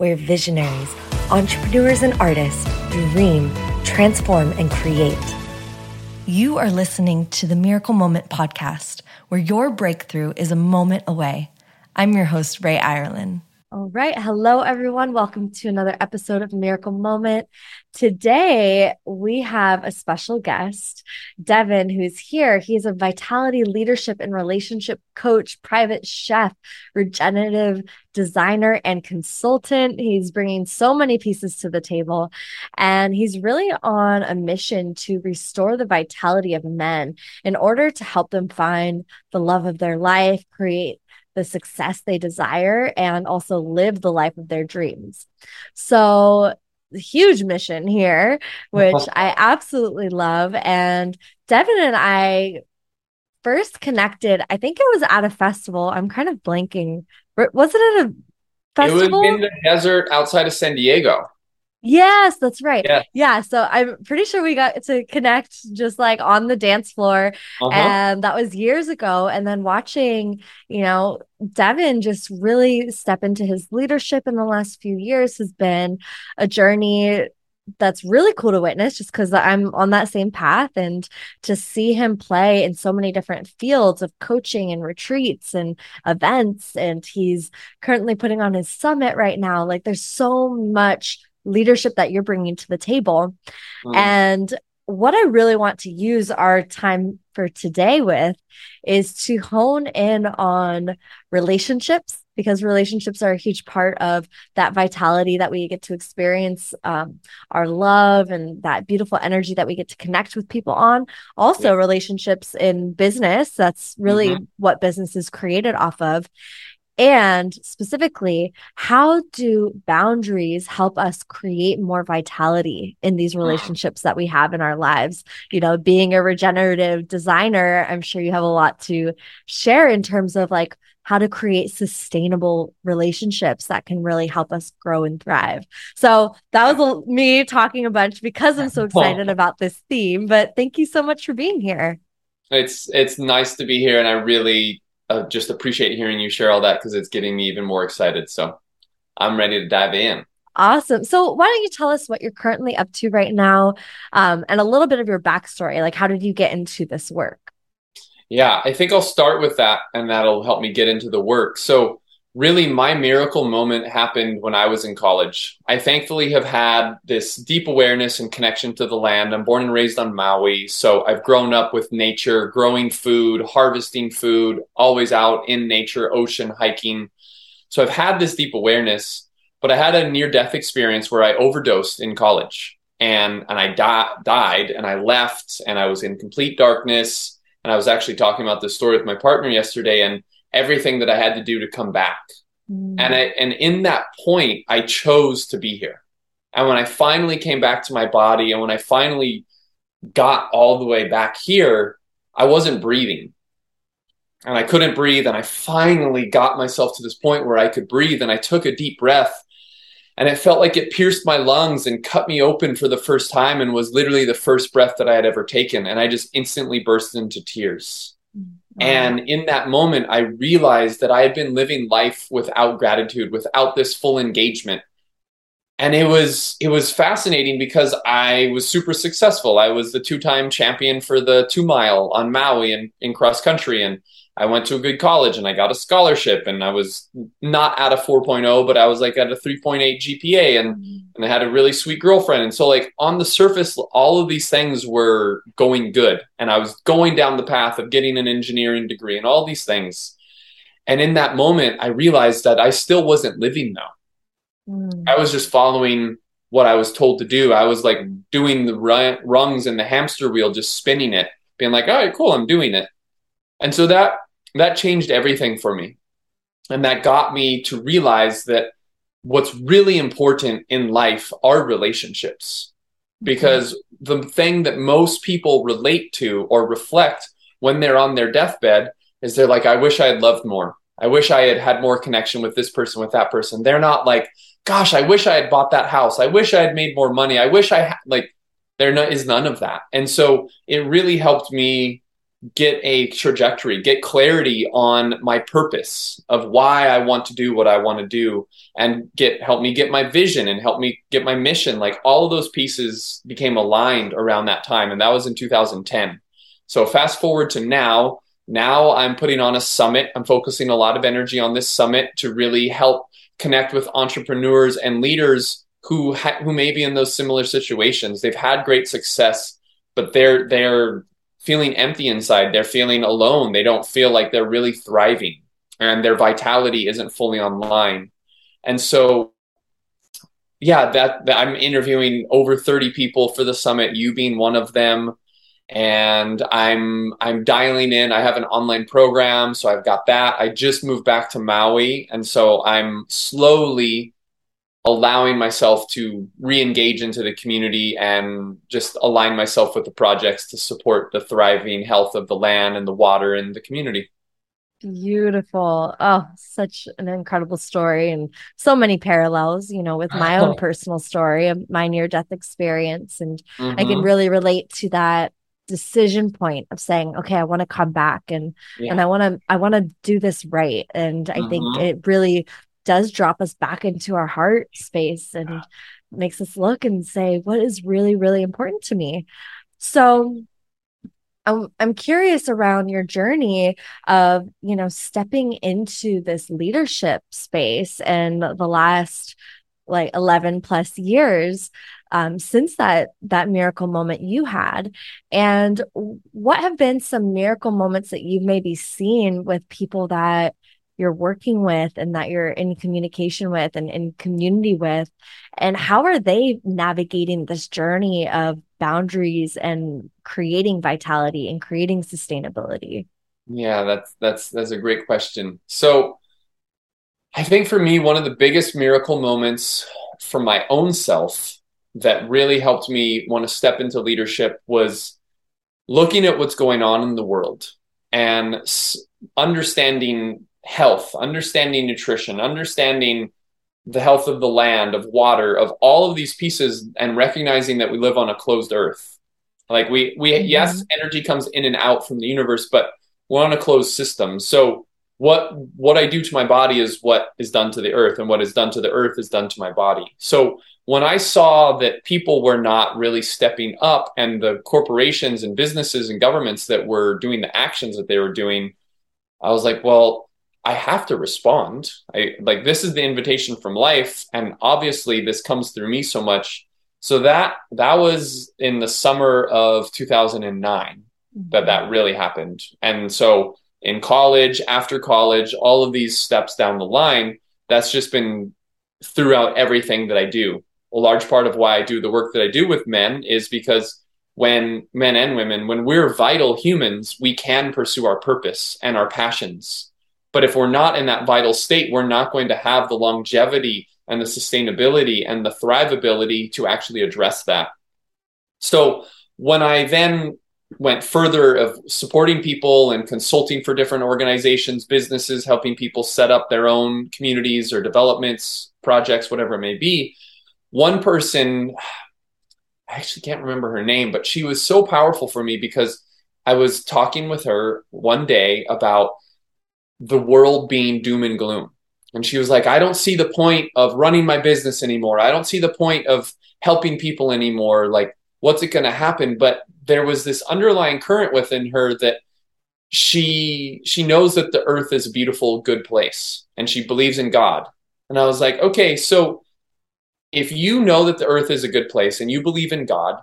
where visionaries, entrepreneurs, and artists dream, transform, and create. You are listening to the Miracle Moment podcast, where your breakthrough is a moment away. I'm your host, Rae Ireland. All right. Hello, everyone. Welcome to another episode of Miracle Moment. Today, we have a special guest, Devin, who's here. He's a vitality, leadership, and relationship coach, private chef, regenerative designer, and consultant. He's bringing so many pieces to the table, and he's really on a mission to restore the vitality of men in order to help them find the love of their life, create the success they desire and also live the life of their dreams. So, huge mission here, which uh-huh. I absolutely love. And Devin and I first connected, I think it was at a festival. I'm kind of blanking. Was it at a festival? It was in the desert outside of San Diego. Yes, that's right. Yeah. yeah. So I'm pretty sure we got to connect just like on the dance floor. Uh-huh. And that was years ago. And then watching, you know, Devin just really step into his leadership in the last few years has been a journey that's really cool to witness just because I'm on that same path and to see him play in so many different fields of coaching and retreats and events. And he's currently putting on his summit right now. Like there's so much leadership that you're bringing to the table. Mm. And what I really want to use our time for today with is to hone in on relationships because relationships are a huge part of that vitality that we get to experience um, our love and that beautiful energy that we get to connect with people on also yeah. relationships in business that's really mm-hmm. what business is created off of and specifically, how do boundaries help us create more vitality in these mm. relationships that we have in our lives? You know, being a regenerative designer, I'm sure you have a lot to share in terms of like how to create sustainable relationships that can really help us grow and thrive. So that was me talking a bunch because I'm so excited about this theme. But thank you so much for being here. It's it's nice to be here, and I really uh, just appreciate hearing you share all that because it's getting me even more excited. So I'm ready to dive in. Awesome. So why don't you tell us what you're currently up to right now um, and a little bit of your backstory? Like, how did you get into this work? Yeah, I think I'll start with that and that'll help me get into the work. So really my miracle moment happened when I was in college. I thankfully have had this deep awareness and connection to the land. I'm born and raised on Maui, so I've grown up with nature, growing food, harvesting food, always out in nature, ocean, hiking. So I've had this deep awareness, but I had a near death experience where I overdosed in college. And and I di- died and I left and I was in complete darkness and I was actually talking about this story with my partner yesterday and everything that I had to do to come back. Mm. And I, and in that point, I chose to be here. And when I finally came back to my body and when I finally got all the way back here, I wasn't breathing. And I couldn't breathe. And I finally got myself to this point where I could breathe. And I took a deep breath and it felt like it pierced my lungs and cut me open for the first time and was literally the first breath that I had ever taken. And I just instantly burst into tears. And in that moment, I realized that I had been living life without gratitude, without this full engagement. And it was it was fascinating because I was super successful. I was the two-time champion for the two mile on Maui and in cross country. And I went to a good college and I got a scholarship and I was not at a 4.0, but I was like at a 3.8 GPA and, mm-hmm. and I had a really sweet girlfriend. And so like on the surface, all of these things were going good. And I was going down the path of getting an engineering degree and all these things. And in that moment, I realized that I still wasn't living though. Mm. I was just following what I was told to do. I was like doing the rungs in the hamster wheel, just spinning it, being like, all right, cool, I'm doing it. And so that that changed everything for me. And that got me to realize that what's really important in life are relationships. Mm-hmm. Because the thing that most people relate to or reflect when they're on their deathbed is they're like, I wish I had loved more. I wish I had had more connection with this person, with that person. They're not like, gosh, I wish I had bought that house. I wish I had made more money. I wish I had, like, there is none of that. And so it really helped me get a trajectory, get clarity on my purpose of why I want to do what I want to do and get help me get my vision and help me get my mission. Like all of those pieces became aligned around that time and that was in 2010. So fast forward to now, now I'm putting on a summit. I'm focusing a lot of energy on this summit to really help connect with entrepreneurs and leaders who ha- who may be in those similar situations. They've had great success, but they're they're feeling empty inside. They're feeling alone. They don't feel like they're really thriving and their vitality isn't fully online. And so, yeah, that, that I'm interviewing over 30 people for the summit, you being one of them. And I'm I'm dialing in. I have an online program, so I've got that. I just moved back to Maui, and so I'm slowly allowing myself to re-engage into the community and just align myself with the projects to support the thriving health of the land and the water and the community beautiful oh such an incredible story and so many parallels you know with my own personal story of my near death experience and mm-hmm. i can mm-hmm. really relate to that decision point of saying okay i want to come back and yeah. and i want to i want to do this right and i mm-hmm. think it really does drop us back into our heart space and makes us look and say, what is really, really important to me? So I'm, I'm curious around your journey of, you know, stepping into this leadership space and the last like 11 plus years um, since that that miracle moment you had and what have been some miracle moments that you've maybe seen with people that you're working with and that you're in communication with and in community with? And how are they navigating this journey of boundaries and creating vitality and creating sustainability? Yeah that's that's that's a great question. So i think for me one of the biggest miracle moments for my own self that really helped me want to step into leadership was looking at what's going on in the world and understanding health, understanding nutrition, understanding the health of the land, of water, of all of these pieces, and recognizing that we live on a closed earth. Like we, we mm-hmm. yes, energy comes in and out from the universe, but we're on a closed system. So what what I do to my body is what is done to the earth, and what is done to the earth is done to my body. So when I saw that people were not really stepping up, and the corporations and businesses and governments that were doing the actions that they were doing, I was like, well, I have to respond. I like this is the invitation from life, and obviously this comes through me so much. So that that was in the summer of 2009 that that mm-hmm. really happened. And so in college, after college, all of these steps down the line, that's just been throughout everything that I do. A large part of why I do the work that I do with men is because when men and women, when we're vital humans, we can pursue our purpose and our passions but if we're not in that vital state, we're not going to have the longevity and the sustainability and the thrivability to actually address that. So when I then went further of supporting people and consulting for different organizations, businesses, helping people set up their own communities or developments, projects, whatever it may be, one person, I actually can't remember her name, but she was so powerful for me because I was talking with her one day about the world being doom and gloom. And she was like, I don't see the point of running my business anymore. I don't see the point of helping people anymore. Like, what's it going to happen? But there was this underlying current within her that she she knows that the earth is a beautiful good place and she believes in God. And I was like, okay, so if you know that the earth is a good place and you believe in God,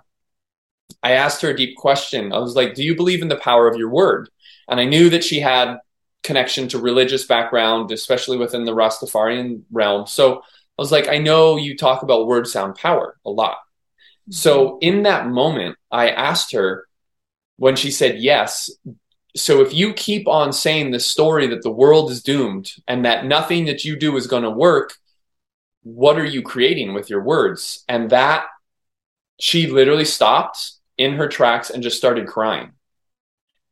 I asked her a deep question. I was like, do you believe in the power of your word? And I knew that she had connection to religious background, especially within the Rastafarian realm. So I was like, I know you talk about word sound power a lot. So mm-hmm. in that moment, I asked her when she said yes. So if you keep on saying the story that the world is doomed and that nothing that you do is going to work, what are you creating with your words? And that she literally stopped in her tracks and just started crying.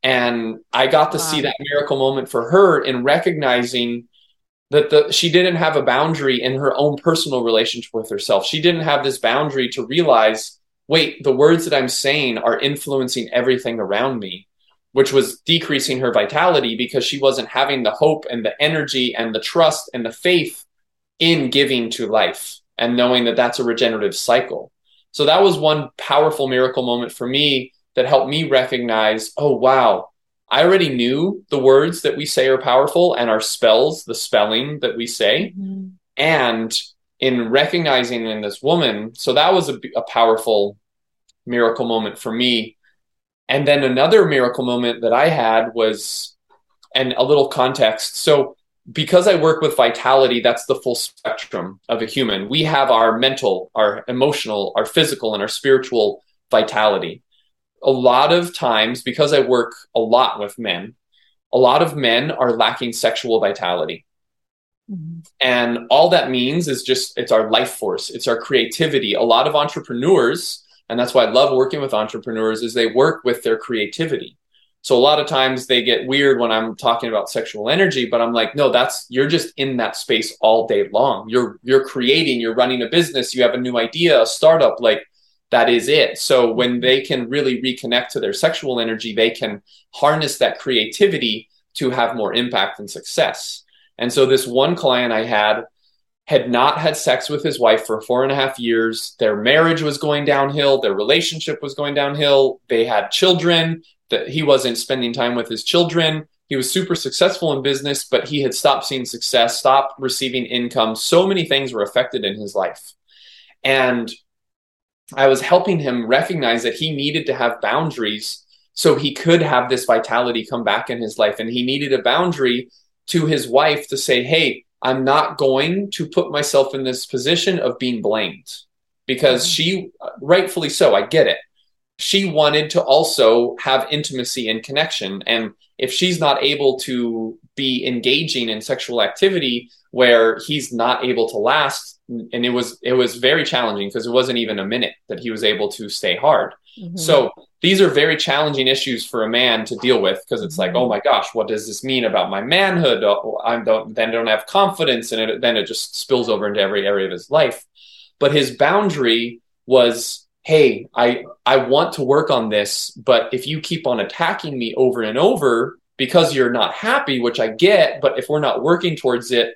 And I got to wow. see that miracle moment for her in recognizing that the she didn't have a boundary in her own personal relationship with herself. She didn't have this boundary to realize, wait, the words that I'm saying are influencing everything around me. which was decreasing her vitality because she wasn't having the hope and the energy and the trust and the faith in giving to life and knowing that that's a regenerative cycle. So that was one powerful miracle moment for me that helped me recognize, oh, wow, I already knew the words that we say are powerful and our spells, the spelling that we say. Mm-hmm. And in recognizing in this woman, so that was a, a powerful miracle moment for me. And then another miracle moment that I had was, and a little context. So because I work with vitality, that's the full spectrum of a human. We have our mental, our emotional, our physical, and our spiritual vitality. A lot of times, because I work a lot with men, a lot of men are lacking sexual vitality. Mm-hmm. And all that means is just it's our life force, it's our creativity. A lot of entrepreneurs, and that's why I love working with entrepreneurs, is they work with their creativity so a lot of times they get weird when I'm talking about sexual energy, but I'm like, no, that's you're just in that space all day long. You're you're creating, you're running a business, you have a new idea, a startup, like that is it. So when they can really reconnect to their sexual energy, they can harness that creativity to have more impact and success. And so this one client I had had not had sex with his wife for four and a half years. Their marriage was going downhill. Their relationship was going downhill. They had children that he wasn't spending time with his children. He was super successful in business, but he had stopped seeing success, stopped receiving income. So many things were affected in his life. And I was helping him recognize that he needed to have boundaries so he could have this vitality come back in his life. And he needed a boundary to his wife to say, Hey, I'm not going to put myself in this position of being blamed because mm-hmm. she, rightfully so, I get it she wanted to also have intimacy and connection. And if she's not able to be engaging in sexual activity where he's not able to last, and it was it was very challenging because it wasn't even a minute that he was able to stay hard. Mm-hmm. So these are very challenging issues for a man to deal with because it's like, oh mm-hmm. my gosh, what does this mean about my manhood? Oh, I don't then don't have confidence, and it, then it just spills over into every area of his life. But his boundary was hey, I I want to work on this, but if you keep on attacking me over and over because you're not happy, which I get, but if we're not working towards it,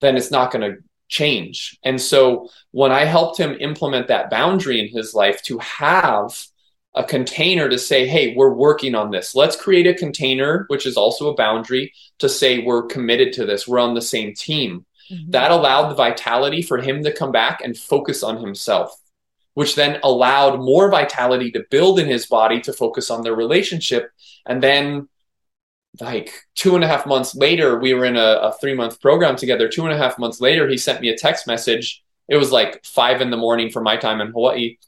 then it's not going to change. And so when I helped him implement that boundary in his life to have a container to say, hey, we're working on this. Let's create a container, which is also a boundary, to say we're committed to this. We're on the same team. Mm-hmm. That allowed the vitality for him to come back and focus on himself which then allowed more vitality to build in his body to focus on their relationship. And then, like two and a half months later, we were in a, a three month program together. Two and a half months later, he sent me a text message. It was like five in the morning for my time in Hawaii.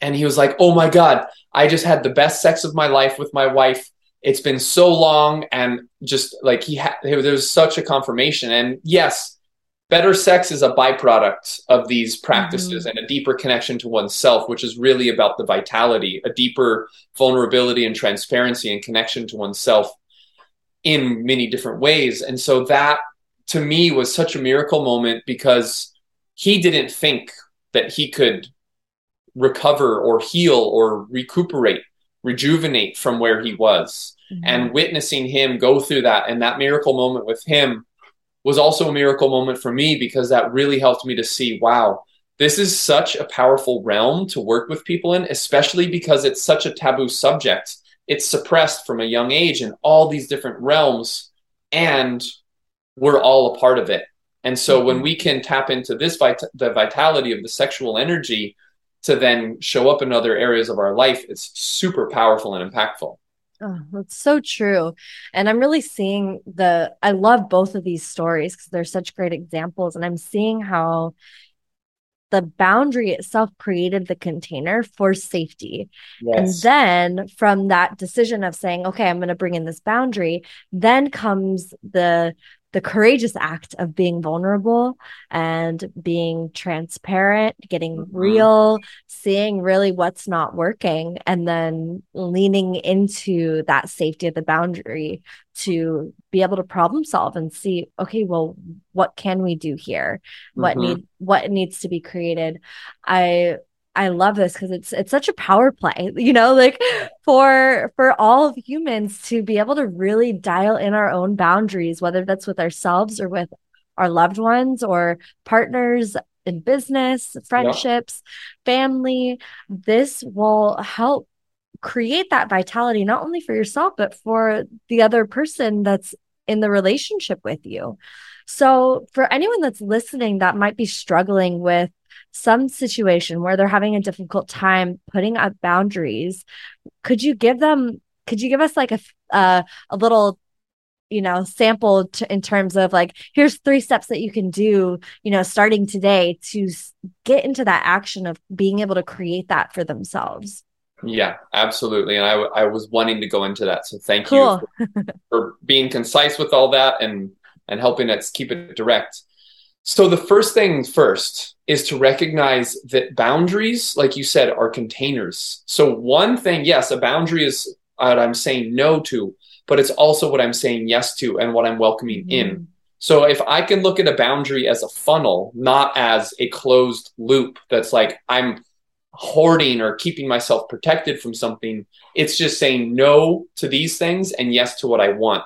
And he was like, Oh my God, I just had the best sex of my life with my wife. It's been so long. And just like he had, there was such a confirmation. And yes, better sex is a byproduct of these practices mm-hmm. and a deeper connection to oneself, which is really about the vitality, a deeper vulnerability and transparency and connection to oneself in many different ways. And so that to me was such a miracle moment because he didn't think that he could recover or heal or recuperate, rejuvenate from where he was. Mm-hmm. And witnessing him go through that and that miracle moment with him was also a miracle moment for me because that really helped me to see wow, this is such a powerful realm to work with people in, especially because it's such a taboo subject. It's suppressed from a young age in all these different realms, and we're all a part of it. And so mm-hmm. when we can tap into this vit- the vitality of the sexual energy to then show up in other areas of our life, it's super powerful and impactful. Oh, that's so true. And I'm really seeing the, I love both of these stories because they're such great examples. And I'm seeing how the boundary itself created the container for safety. Yes. And then from that decision of saying, okay, I'm going to bring in this boundary, then comes the the courageous act of being vulnerable and being transparent, getting mm-hmm. real, seeing really what's not working, and then leaning into that safety of the boundary to be able to problem solve and see, okay, well, what can we do here? What mm-hmm. need what needs to be created? I I love this because it's it's such a power play, you know, like for for all of humans to be able to really dial in our own boundaries, whether that's with ourselves or with our loved ones or partners in business, friendships, yeah. family. This will help create that vitality not only for yourself but for the other person that's in the relationship with you. So, for anyone that's listening that might be struggling with some situation where they're having a difficult time putting up boundaries, could you give them could you give us like a uh, a little you know sample to, in terms of like here's three steps that you can do you know starting today to get into that action of being able to create that for themselves yeah absolutely and i, I was wanting to go into that so thank cool. you for, for being concise with all that and and helping us keep it direct so the first thing first is to recognize that boundaries like you said are containers so one thing yes a boundary is what i'm saying no to but it's also what I'm saying yes to and what I'm welcoming mm-hmm. in. So if I can look at a boundary as a funnel, not as a closed loop that's like I'm hoarding or keeping myself protected from something, it's just saying no to these things and yes to what I want.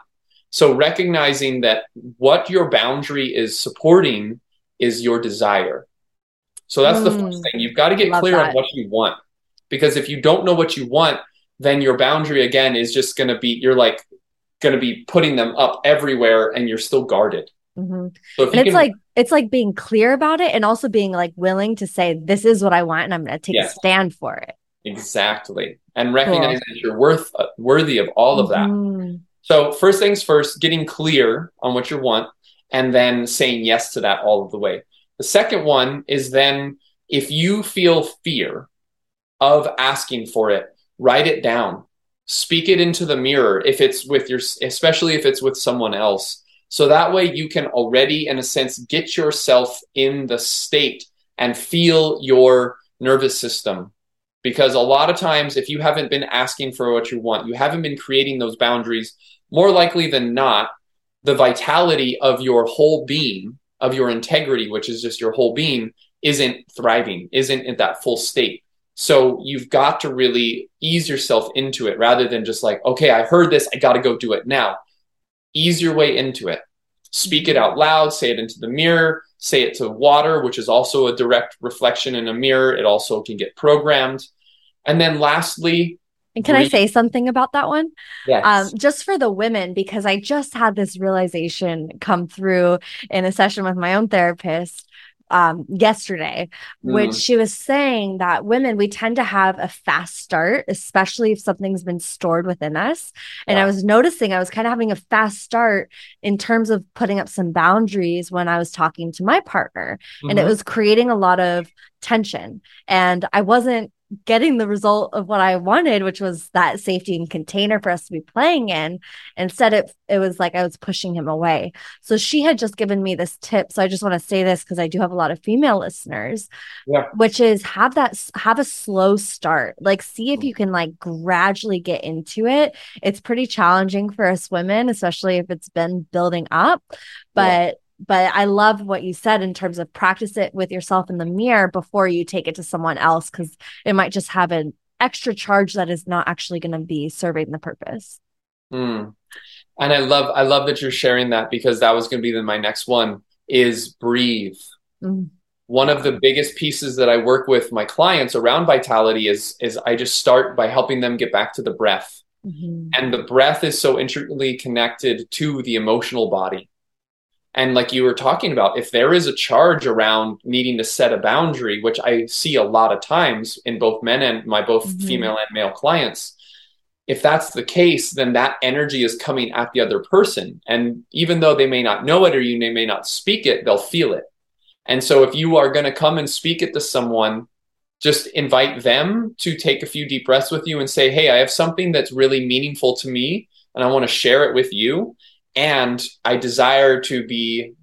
So recognizing that what your boundary is supporting is your desire. So that's mm, the first mm. thing. You've got to get clear that. on what you want. Because if you don't know what you want, then your boundary again is just going to be you're like going to be putting them up everywhere and you're still guarded mm-hmm. so and it's can, like it's like being clear about it and also being like willing to say this is what i want and i'm going to take yes. a stand for it exactly and recognize cool. that you're worth uh, worthy of all of that mm-hmm. So first things first getting clear on what you want and then saying yes to that all of the way. The second one is then if you feel fear of asking for it write it down. Speak it into the mirror if it's with your especially if it's with someone else. So that way you can already in a sense get yourself in the state and feel your nervous system because a lot of times if you haven't been asking for what you want you haven't been creating those boundaries more likely than not the vitality of your whole being of your integrity which is just your whole being isn't thriving isn't in that full state so you've got to really ease yourself into it rather than just like, okay, I heard this, I got to go do it now. Ease your way into it. Speak it mm-hmm. out loud, say it into the mirror, say it to water, which is also a direct reflection in a mirror. It also can get programmed. And then lastly, and can I say something about that one? Yes. Um, just for the women, because I just had this realization come through in a session with my own therapist um, yesterday, mm. which she was saying that women, we tend to have a fast start, especially if something's been stored within us. And I was noticing I was kind of having a fast start in terms of putting up some boundaries when I was talking to my partner. Mm-hmm. And it mm-hmm. was creating a lot of tension. And I wasn't getting the result of what I wanted, which was that safety and container for us to be playing in. Instead, it it was like I was pushing him away. So she had just given me this tip. So I just want to say this because I do have a lot of female listeners, yeah. which is have that have a slow start. Like see if mm-hmm. you can like gradually get into it. It's pretty challenging for us women, especially if it's been building up. But yeah but I love what you said in terms of practice it with yourself in the mirror before you take it to someone else because it might just have an extra charge that is not actually going to be serving the purpose. Mm. And I love I love that you're sharing that because that was going to be the, my next one is breathe. Mm. One of the biggest pieces that I work with my clients around vitality is is I just start by helping them get back to the breath. Mm-hmm. And the breath is so intricately connected to the emotional body. And like you were talking about, if there is a charge around needing to set a boundary, which I see a lot of times in both men and my both mm-hmm. female and male clients, if that's the case, then that energy is coming at the other person. And even though they may not know it or you may not speak it, they'll feel it. And so if you are going to come and speak it to someone, just invite them to take a few deep breaths with you and say, Hey, I have something that's really meaningful to me and I want to share it with you and I desire to be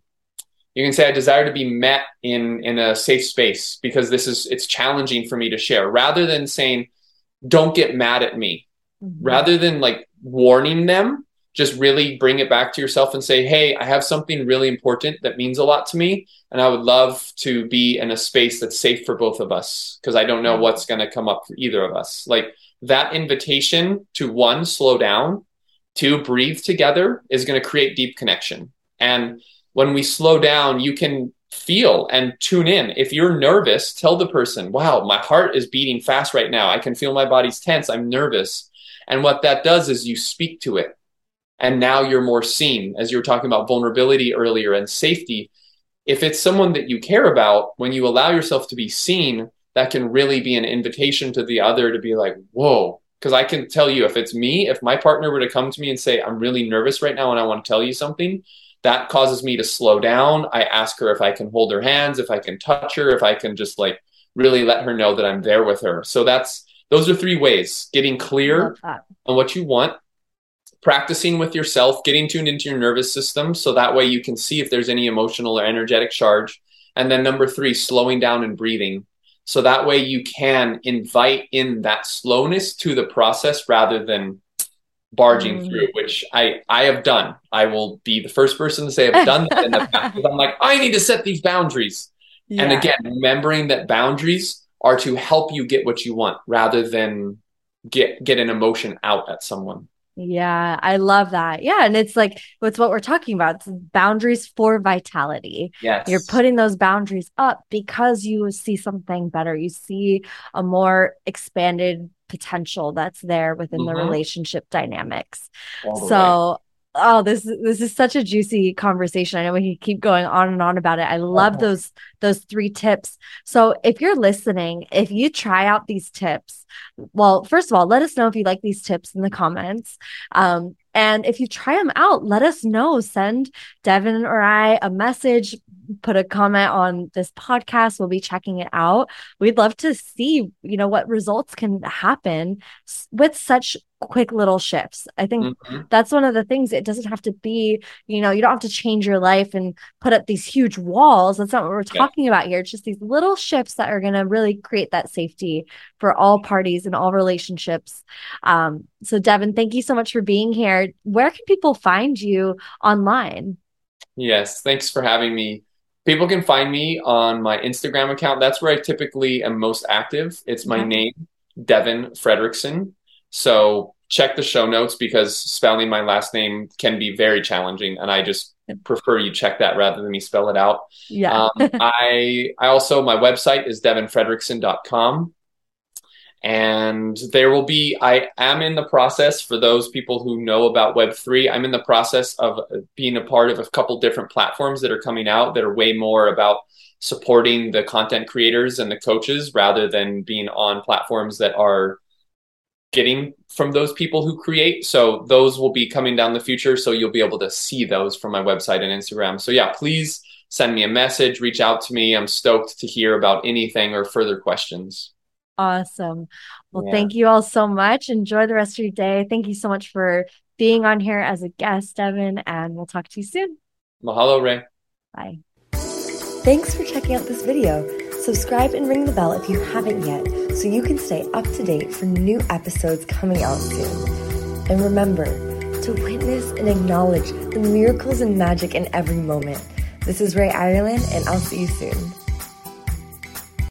you can say I desire to be met in in a safe space because this is it's challenging for me to share rather than saying don't get mad at me mm-hmm. rather than like warning them just really bring it back to yourself and say, Hey, I have something really important that means a lot to me. And I would love to be in a space that's safe for both of us because I don't know what's going to come up for either of us. Like that invitation to one, slow down, two, breathe together is going to create deep connection. And when we slow down, you can feel and tune in. If you're nervous, tell the person, wow, my heart is beating fast right now. I can feel my body's tense. I'm nervous. And what that does is you speak to it. And now you're more seen, as you were talking about vulnerability earlier and safety. If it's someone that you care about, when you allow yourself to be seen, that can really be an invitation to the other to be like, whoa. Because I can tell you, if it's me, if my partner were to come to me and say, I'm really nervous right now and I want to tell you something, that causes me to slow down. I ask her if I can hold her hands, if I can touch her, if I can just like really let her know that I'm there with her. So that's those are three ways getting clear on what you want, practicing with yourself, getting tuned into your nervous system so that way you can see if there's any emotional or energetic charge. And then number three, slowing down and breathing. So that way you can invite in that slowness to the process rather than barging mm. through, which I I have done. I will be the first person to say I've done that in the past. I'm like, I need to set these boundaries. Yeah. And again, remembering that boundaries are to help you get what you want rather than get get an emotion out at someone. Yeah, I love that. Yeah. And it's like, it's what we're talking about. It's boundaries for vitality. Yes. You're putting those boundaries up because you see something better. You see a more expanded potential that's there within mm-hmm. the relationship dynamics. so oh this this is such a juicy conversation. I know we can keep going on and on about it. I love uh-huh. those those three tips. So if you're listening if you try out these tips well first of all let us know if you like these tips in the comments. Um, and if you try them out let us know. Send devin or i a message put a comment on this podcast. We'll be checking it out. We'd love to see, you know, what results can happen with such quick little shifts. I think mm-hmm. that's one of the things. It doesn't have to be, you know, you don't have to change your life and put up these huge walls. That's not what we're talking yeah. about here. It's just these little shifts that are going to really create that safety for all parties and all relationships. Um, so, Devin, thank you so much for being here. Where can people find you online? Yes, thanks for having me. People can find me on my Instagram account. That's where I typically am most active. It's my okay. name, Devin Fredericksen. So check the show notes because spelling my last name can be very challenging, and I just prefer you check that rather than me spell it out. Yeah. um, I I also my website is devinfredericksen.com and there will be i am in the process for those people who know about web3 i'm in the process of being a part of a couple different platforms that are coming out that are way more about supporting the content creators and the coaches rather than being on platforms that are getting from those people who create. So those will be coming down the future so you'll be able to see those from my website and instagram. So yeah please send me a message reach out to me. I'm stoked to hear about anything or further questions Awesome. Well, yeah. thank you all so much. Enjoy the rest of your day. Thank you so much for being on here as a guest, Devin, and we'll talk to you soon. Mahalo, Rae. Bye. Thanks for checking out this video. Subscribe and ring the bell if you haven't yet so you can stay up to date for new episodes coming out soon. And remember to witness and acknowledge the miracles and magic in every moment. This is Rae Ireland, and I'll see you soon.